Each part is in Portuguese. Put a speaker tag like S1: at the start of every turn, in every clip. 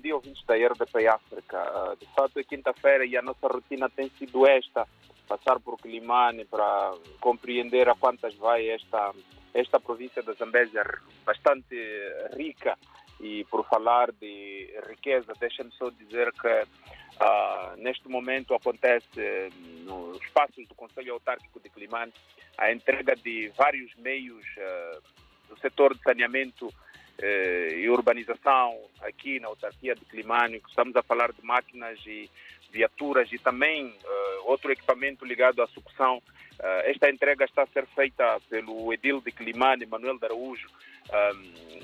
S1: dia, ouvintes da RDP África. Uh, de fato, é quinta-feira e a nossa rotina tem sido esta: passar por Climane para compreender a quantas vai esta, esta província da Zambésia, bastante rica. E por falar de riqueza, deixa-me só dizer que uh, neste momento acontece nos espaços do Conselho Autárquico de Climane a entrega de vários meios uh, do setor de saneamento eh, e urbanização aqui na autarquia de Climane, estamos a falar de máquinas e viaturas e também uh, outro equipamento ligado à sucção. Uh, esta entrega está a ser feita pelo edil de Climane, Manuel de Araújo,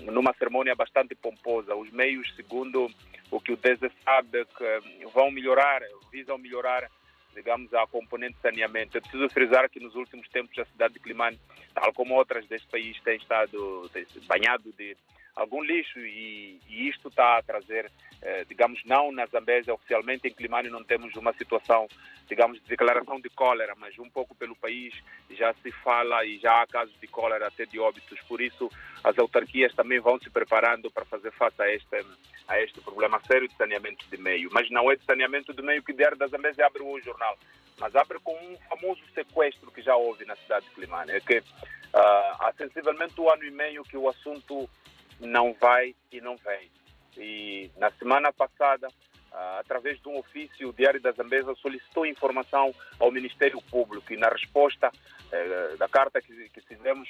S1: um, numa cerimônia bastante pomposa. Os meios, segundo o que o DESE sabe, que vão melhorar, visam melhorar digamos, a componente de saneamento. É preciso frisar que nos últimos tempos a cidade de Climane, tal como outras deste país, tem estado banhado de algum lixo e, e isto está a trazer, eh, digamos, não na Zambésia oficialmente, em Climane não temos uma situação, digamos, de declaração de cólera, mas um pouco pelo país já se fala e já há casos de cólera, até de óbitos, por isso as autarquias também vão se preparando para fazer face a este, a este problema sério de saneamento de meio. Mas não é de saneamento de meio que Diário da Zambésia abre o jornal, mas abre com um famoso sequestro que já houve na cidade de Climane, é que uh, há sensivelmente um ano e meio que o assunto não vai e não vem. E na semana passada, ah, através de um ofício, o Diário da Zambesa solicitou informação ao Ministério Público e na resposta eh, da carta que, fizemos,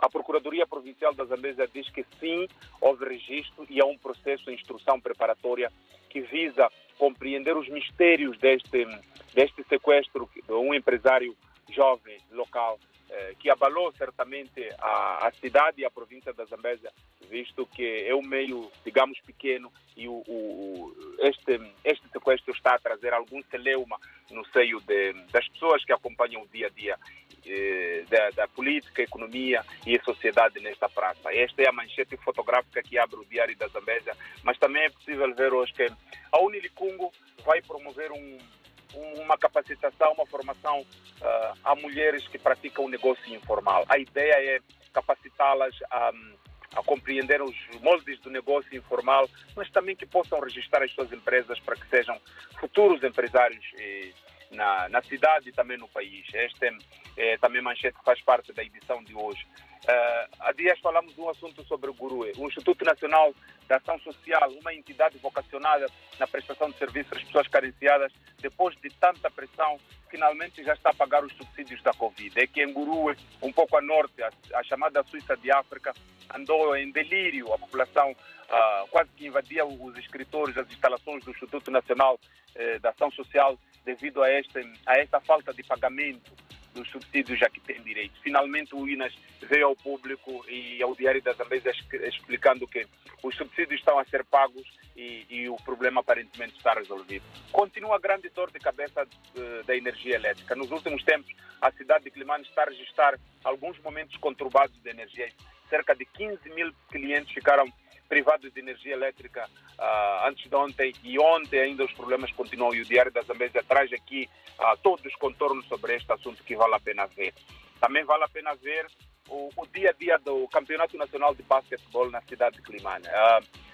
S1: a Procuradoria Provincial da Zambesa diz que sim, houve registro e há um processo de instrução preparatória que visa compreender os mistérios deste, deste sequestro de um empresário jovem local eh, que abalou certamente a, a, cidade e a província da Zambésia, visto que é um meio, digamos, pequeno e o, o, este, este sequestro está a trazer algum celeuma no seio de, das pessoas que acompanham o dia a dia eh, da, da, política, economia e sociedade nesta praça. Esta é a manchete fotográfica que abre o Diário da Zambésia, mas também é possível ver hoje que a Unilicungo vai promover um uma capacitação, uma formação uh, a mulheres que praticam o negócio informal. A ideia é capacitá-las a, a, compreender os moldes do negócio informal, mas também que possam registrar as suas empresas para que sejam futuros empresários eh, na, na cidade e também no país. Este é, também manchete que faz parte da edição de hoje. Uh, há dias falamos de um assunto sobre o GURUE, o Instituto Nacional de Ação Social, uma entidade vocacionada na prestação de serviços às pessoas carenciadas, depois de tanta pressão, finalmente já está a pagar os subsídios da Covid. É que em Gurue, um pouco a norte, a, a chamada Suíça de África, andou em delírio, a população uh, quase que invadia os escritores, as instalações do Instituto Nacional eh, de Ação Social, devido a, este, a esta falta de pagamento dos subsídios a que tem direito. Finalmente o INAS veio ao público e ao Diário da Zambésia explicando que os subsídios estão a ser pagos e, e, o problema aparentemente está resolvido. Continua a grande dor de cabeça da energia elétrica. Nos últimos tempos, a cidade de Climane está a registrar alguns momentos conturbados de energia. Cerca de 15 mil clientes ficaram privados de energia elétrica uh, antes de ontem e ontem ainda os problemas continuam e o Diário da Zambésia traz aqui uh, todos os contornos sobre este assunto que vale a pena ver. Também vale a pena ver o, o dia a dia do Campeonato Nacional de Basquetebol na cidade de Climane. Uh,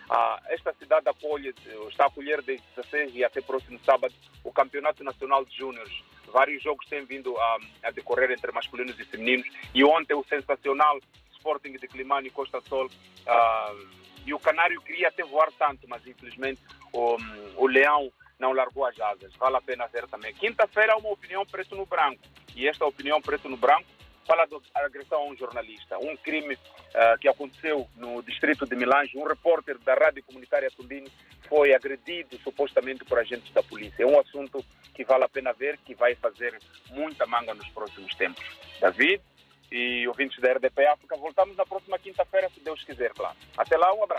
S1: esta cidade acolhe, está a acolher desde 16 e até próximo sábado o Campeonato Nacional de Júniores. Vários jogos têm vindo a, a decorrer entre masculinos e femininos e ontem o sensacional Sporting de Climane e Costa Sol uh, e o canário queria até voar tanto, mas infelizmente o, o leão não largou as asas. Vale a pena ver também. Quinta-feira uma opinião preto no branco. E esta opinião preto no branco fala da agressão a um jornalista. Um crime uh, que aconteceu no distrito de Milange. Um repórter da rádio comunitária Tundini foi agredido supostamente por agentes da polícia. É um assunto que vale a pena ver, que vai fazer muita manga nos próximos tempos. David? e ouvintes da RDP África. Voltamos na próxima quinta-feira, se Deus quiser, claro. Até lá, um abraço.